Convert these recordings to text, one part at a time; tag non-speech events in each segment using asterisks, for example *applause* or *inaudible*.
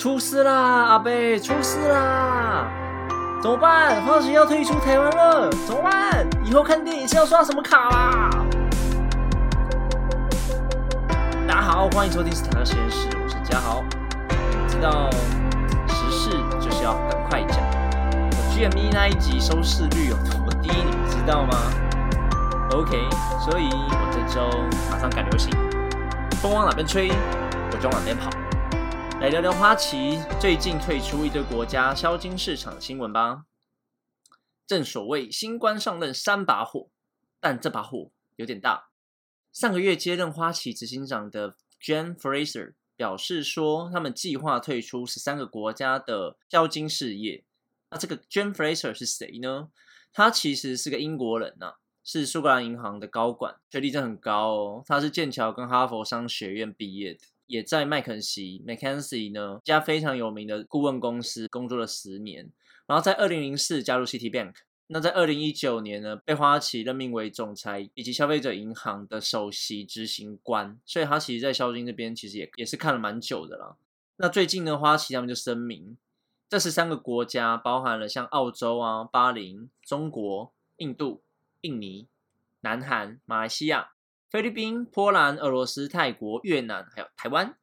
出事啦！阿贝，出事啦！怎么办？花旗要退出台湾了，怎么办？以后看电影是要刷什么卡啦？大家好，欢迎收听斯坦克实验室，我是嘉豪。知道时事就是要赶快讲。我 GME 那一集收视率有多低，你们知道吗？OK，所以我这周马上赶流行，风往哪边吹，我就往哪边跑。来聊聊花旗最近退出一堆国家销金市场的新闻吧。正所谓新官上任三把火，但这把火有点大。上个月接任花旗执行长的 Jane Fraser 表示说，他们计划退出十三个国家的销金事业。那这个 Jane Fraser 是谁呢？他其实是个英国人呐，是苏格兰银行的高管，学历真很高哦。他是剑桥跟哈佛商学院毕业的。也在麦肯锡 （McKinsey） 呢，家非常有名的顾问公司工作了十年，然后在二零零四加入 Citibank。那在二零一九年呢，被花旗任命为总裁以及消费者银行的首席执行官，所以他其实，在销金这边其实也也是看了蛮久的啦。那最近呢，花旗他们就声明，这十三个国家包含了像澳洲啊、巴林、中国、印度、印尼、南韩、马来西亚。菲律宾、波兰、俄罗斯、泰国、越南，还有台湾，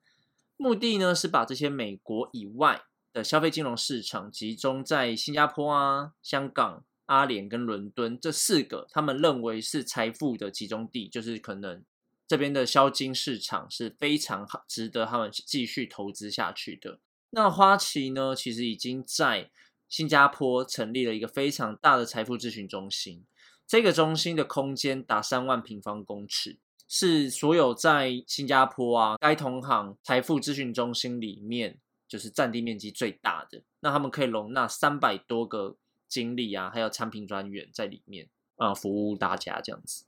目的呢是把这些美国以外的消费金融市场集中在新加坡啊、香港、阿联跟伦敦这四个，他们认为是财富的集中地，就是可能这边的销金市场是非常好，值得他们继续投资下去的。那花旗呢，其实已经在新加坡成立了一个非常大的财富咨询中心。这个中心的空间达三万平方公尺，是所有在新加坡啊该同行财富咨询中心里面，就是占地面积最大的。那他们可以容纳三百多个经理啊，还有产品专员在里面啊服务大家这样子。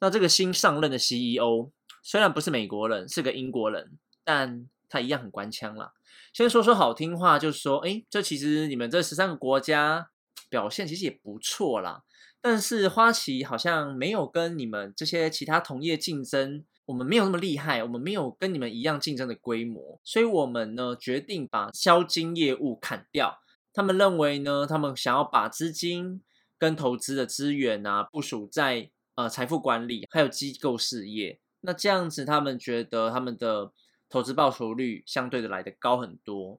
那这个新上任的 CEO 虽然不是美国人，是个英国人，但他一样很官腔啦。先说说好听话，就是说，哎，这其实你们这十三个国家表现其实也不错啦。但是花旗好像没有跟你们这些其他同业竞争，我们没有那么厉害，我们没有跟你们一样竞争的规模，所以我们呢决定把销金业务砍掉。他们认为呢，他们想要把资金跟投资的资源啊部署在呃财富管理还有机构事业，那这样子他们觉得他们的投资报酬率相对的来的高很多。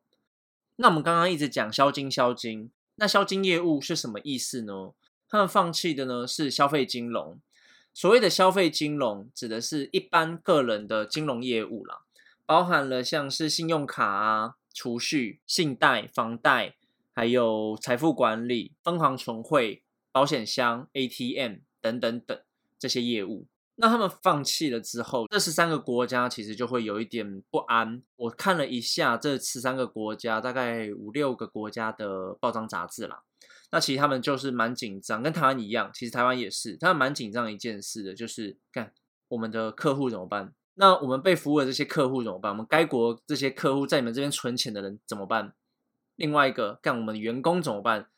那我们刚刚一直讲销金销金，那销金业务是什么意思呢？他们放弃的呢是消费金融，所谓的消费金融指的是一般个人的金融业务啦，包含了像是信用卡啊、储蓄、信贷、房贷，还有财富管理、分行存汇、保险箱、ATM 等等等这些业务。那他们放弃了之后，这十三个国家其实就会有一点不安。我看了一下这十三个国家，大概五六个国家的报章杂志啦。那其实他们就是蛮紧张，跟台湾一样，其实台湾也是，他们蛮紧张一件事的，就是干我们的客户怎么办？那我们被服务的这些客户怎么办？我们该国这些客户在你们这边存钱的人怎么办？另外一个干我们的员工怎么办？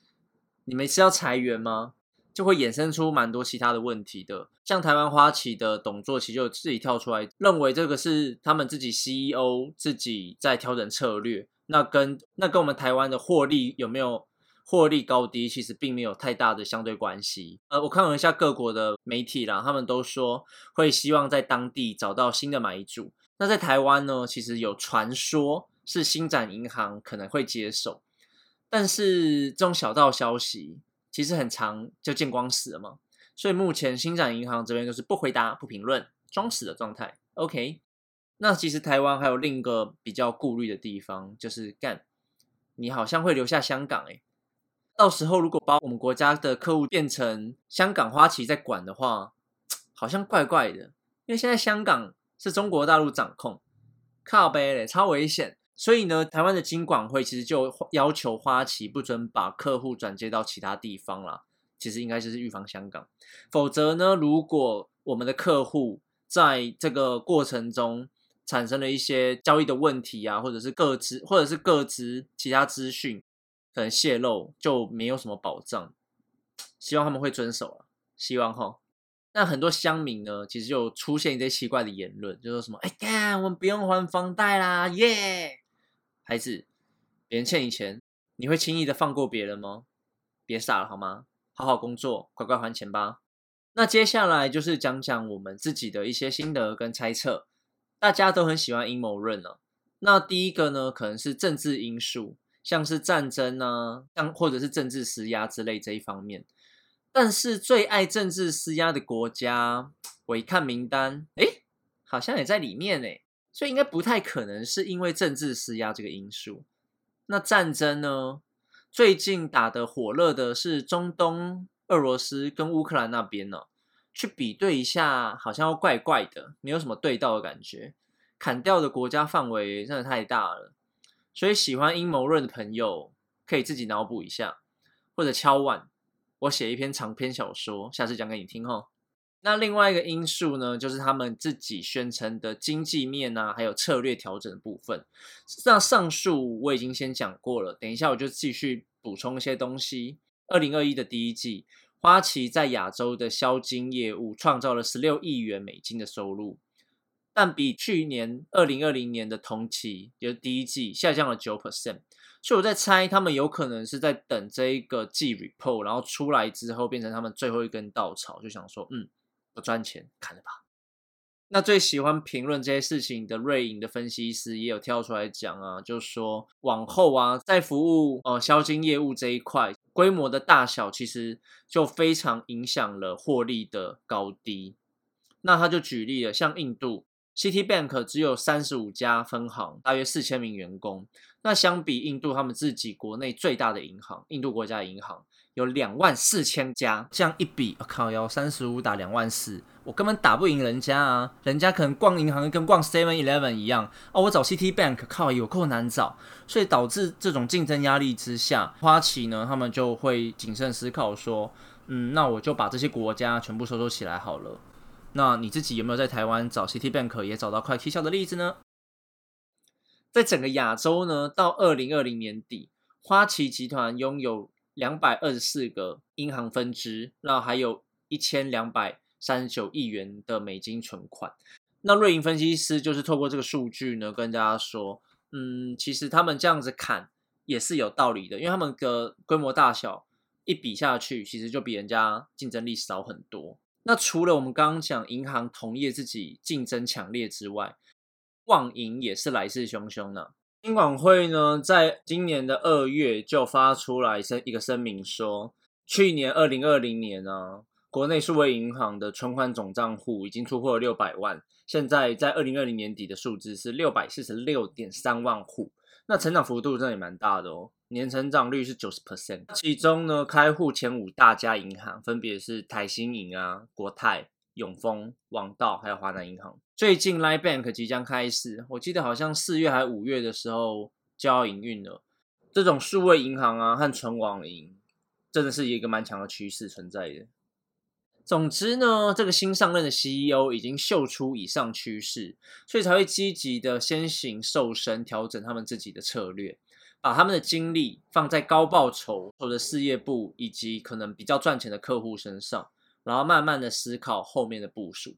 你们是要裁员吗？就会衍生出蛮多其他的问题的。像台湾花旗的董座，其实就自己跳出来，认为这个是他们自己 CEO 自己在调整策略，那跟那跟我们台湾的获利有没有？获利高低其实并没有太大的相对关系。呃，我看了一下各国的媒体啦，他们都说会希望在当地找到新的买主。那在台湾呢，其实有传说是新展银行可能会接手，但是这种小道消息其实很长就见光死了嘛。所以目前新展银行这边就是不回答、不评论、装死的状态。OK，那其实台湾还有另一个比较顾虑的地方，就是干，你好像会留下香港诶。到时候如果把我们国家的客户变成香港花旗在管的话，好像怪怪的。因为现在香港是中国大陆掌控，靠背嘞，超危险。所以呢，台湾的金管会其实就要求花旗不准把客户转接到其他地方啦。其实应该就是预防香港，否则呢，如果我们的客户在这个过程中产生了一些交易的问题啊，或者是各资或者是各资其他资讯。可能泄露就没有什么保障，希望他们会遵守了，希望哈。那很多乡民呢，其实就出现一些奇怪的言论，就说什么：“哎干，我们不用还房贷啦，耶！”孩子，别人欠你钱，你会轻易的放过别人吗？别傻了好吗？好好工作，乖乖还钱吧。那接下来就是讲讲我们自己的一些心得跟猜测。大家都很喜欢阴谋论呢。那第一个呢，可能是政治因素，像是战争啊，像或者是政治施压之类这一方面。但是最爱政治施压的国家，我一看名单，哎，好像也在里面哎，所以应该不太可能是因为政治施压这个因素。那战争呢？最近打的火热的是中东，俄罗斯跟乌克兰那边呢。去比对一下，好像又怪怪的，没有什么对到的感觉。砍掉的国家范围真的太大了，所以喜欢阴谋论的朋友可以自己脑补一下，或者敲碗，我写一篇长篇小说，下次讲给你听哈。那另外一个因素呢，就是他们自己宣称的经济面啊，还有策略调整的部分。那上述我已经先讲过了，等一下我就继续补充一些东西。二零二一的第一季，花旗在亚洲的销金业务创造了十六亿元美金的收入，但比去年二零二零年的同期，也就是第一季下降了九 percent。所以我在猜，他们有可能是在等这一个季 report，然后出来之后变成他们最后一根稻草，就想说，嗯。不赚钱，砍了吧。那最喜欢评论这些事情的瑞银的分析师也有跳出来讲啊，就说往后啊，在服务呃销金业务这一块，规模的大小其实就非常影响了获利的高低。那他就举例了，像印度，Citibank 只有三十五家分行，大约四千名员工。那相比印度他们自己国内最大的银行，印度国家银行。有两万四千家，这样一比，我靠，要三十五打两万四，我根本打不赢人家啊！人家可能逛银行跟逛 Seven Eleven 一样哦，我找 City Bank 靠有够难找，所以导致这种竞争压力之下，花旗呢，他们就会谨慎思考说，嗯，那我就把这些国家全部收收起来好了。那你自己有没有在台湾找 City Bank 也找到快踢销的例子呢？在整个亚洲呢，到二零二零年底，花旗集团拥有。两百二十四个银行分支，那还有一千两百三十九亿元的美金存款。那瑞银分析师就是透过这个数据呢，跟大家说，嗯，其实他们这样子砍也是有道理的，因为他们的规模大小一比下去，其实就比人家竞争力少很多。那除了我们刚刚讲银行同业自己竞争强烈之外，旺银也是来势汹汹呢。金管会呢，在今年的二月就发出来声一个声明，说去年二零二零年呢，国内数位银行的存款总账户已经突破了六百万，现在在二零二零年底的数字是六百四十六点三万户，那成长幅度真的也蛮大的哦，年成长率是九十 percent，其中呢，开户前五大家银行分别是台新银啊、国泰。永丰、网道还有华南银行，最近 Line Bank 即将开始，我记得好像四月还五月的时候就要营运了。这种数位银行啊和存网银，真的是一个蛮强的趋势存在的。总之呢，这个新上任的 CEO 已经嗅出以上趋势，所以才会积极的先行瘦身，调整他们自己的策略，把他们的精力放在高报酬或者事业部以及可能比较赚钱的客户身上。然后慢慢的思考后面的部署。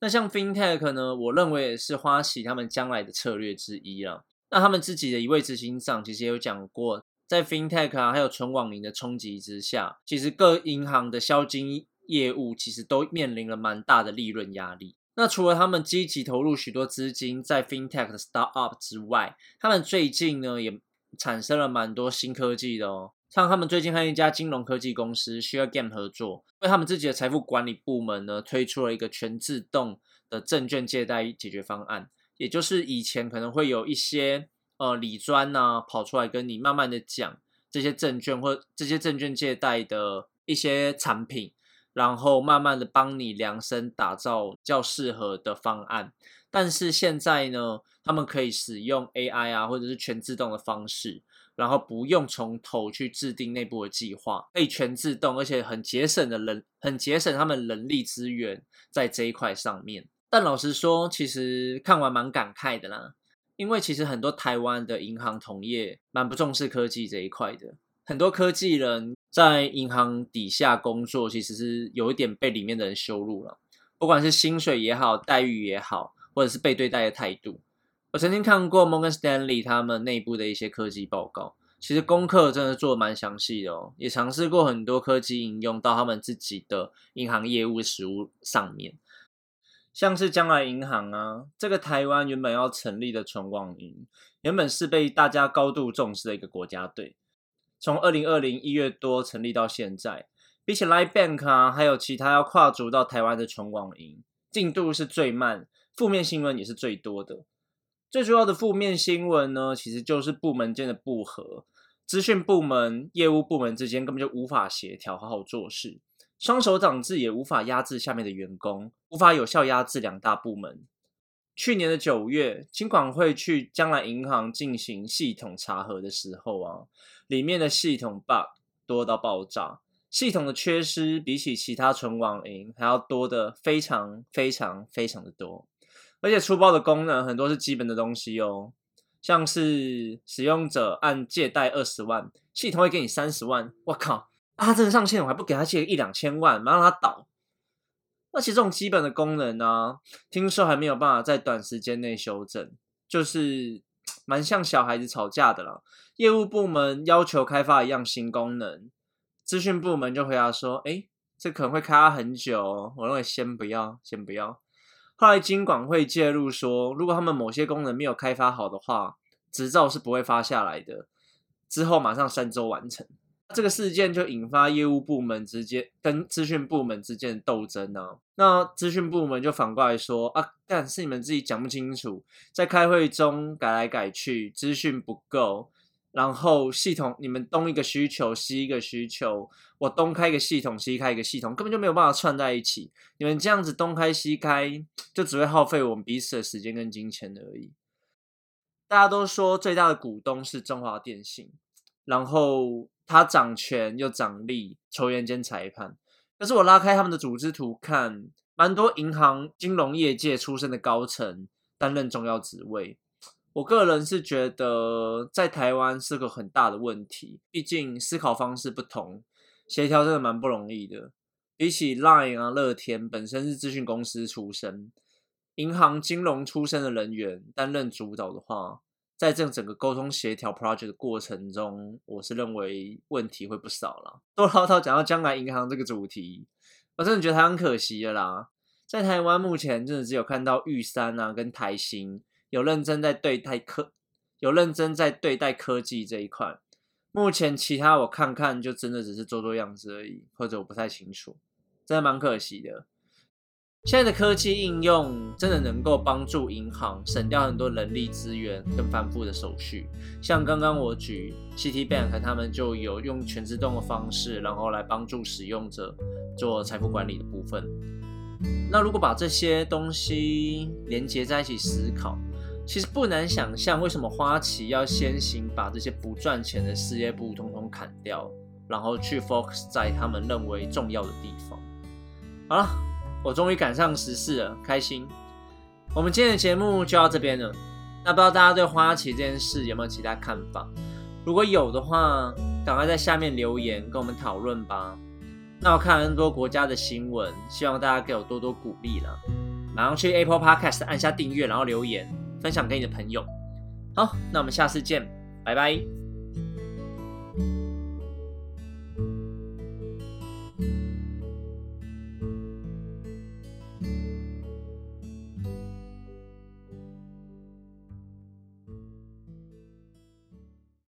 那像 FinTech 呢，我认为也是花旗他们将来的策略之一啊。那他们自己的一位执行长其实也有讲过，在 FinTech 啊还有纯网银的冲击之下，其实各银行的销金业务其实都面临了蛮大的利润压力。那除了他们积极投入许多资金在 FinTech 的 Startup 之外，他们最近呢也产生了蛮多新科技的哦。像他们最近和一家金融科技公司 ShareGame 合作，为他们自己的财富管理部门呢推出了一个全自动的证券借贷解决方案。也就是以前可能会有一些呃理专呐跑出来跟你慢慢的讲这些证券或这些证券借贷的一些产品，然后慢慢的帮你量身打造较适合的方案。但是现在呢，他们可以使用 AI 啊或者是全自动的方式。然后不用从头去制定内部的计划，可以全自动，而且很节省的人，很节省他们人力资源在这一块上面。但老实说，其实看完蛮感慨的啦，因为其实很多台湾的银行同业蛮不重视科技这一块的，很多科技人在银行底下工作，其实是有一点被里面的人羞辱了，不管是薪水也好，待遇也好，或者是被对待的态度。我曾经看过 Morgan Stanley 他们内部的一些科技报告，其实功课真的做蛮详细的哦，也尝试过很多科技应用到他们自己的银行业务实务上面，像是将来银行啊，这个台湾原本要成立的存网银，原本是被大家高度重视的一个国家队，从二零二零一月多成立到现在，比起 Line Bank 啊，还有其他要跨足到台湾的存网银，进度是最慢，负面新闻也是最多的。最主要的负面新闻呢，其实就是部门间的不和，资讯部门、业务部门之间根本就无法协调，好好做事，双手掌制也无法压制下面的员工，无法有效压制两大部门。去年的九月，金管会去将来银行进行系统查核的时候啊，里面的系统 bug 多到爆炸，系统的缺失比起其他存网银还要多的非常非常非常的多。而且粗暴的功能很多是基本的东西哦，像是使用者按借贷二十万，系统会给你三十万。我靠，啊，真的上线我还不给他借一两千万，马上让他倒。那其实这种基本的功能呢，听说还没有办法在短时间内修正，就是 *tsk* 蛮像小孩子吵架的了。业务部门要求开发一样新功能，资讯部门就回答说：“哎，这可能会开发很久，我认为先不要，先不要。”后来金管会介入说，如果他们某些功能没有开发好的话，执照是不会发下来的。之后马上三周完成，这个事件就引发业务部门之间跟资讯部门之间的斗争啊。那资讯部门就反过来说啊，但是你们自己讲不清楚，在开会中改来改去，资讯不够。然后系统，你们东一个需求，西一个需求，我东开一个系统，西开一个系统，根本就没有办法串在一起。你们这样子东开西开，就只会耗费我们彼此的时间跟金钱而已。大家都说最大的股东是中华电信，然后他掌权又掌力，球员兼裁判。可是我拉开他们的组织图看，蛮多银行金融业界出身的高层担任重要职位。我个人是觉得在台湾是个很大的问题，毕竟思考方式不同，协调真的蛮不容易的。比起 Line 啊、乐天本身是资讯公司出身、银行金融出身的人员担任主导的话，在这整个沟通协调 project 的过程中，我是认为问题会不少了。多唠叨讲到将来银行这个主题，我真的觉得它很可惜的啦。在台湾目前真的只有看到玉山啊跟台新。有认真在对待科，有认真在对待科技这一块。目前其他我看看，就真的只是做做样子而已，或者我不太清楚，真的蛮可惜的。现在的科技应用真的能够帮助银行省掉很多人力资源跟繁复的手续。像刚刚我举 Citibank，他们就有用全自动的方式，然后来帮助使用者做财富管理的部分。那如果把这些东西连接在一起思考。其实不难想象，为什么花旗要先行把这些不赚钱的事业部统统砍掉，然后去 focus 在他们认为重要的地方。好了，我终于赶上时事了，开心。我们今天的节目就到这边了。那不知道大家对花旗这件事有没有其他看法？如果有的话，赶快在下面留言跟我们讨论吧。那我看很多国家的新闻，希望大家给我多多鼓励了。马上去 Apple Podcast 按下订阅，然后留言。分享给你的朋友。好，那我们下次见，拜拜。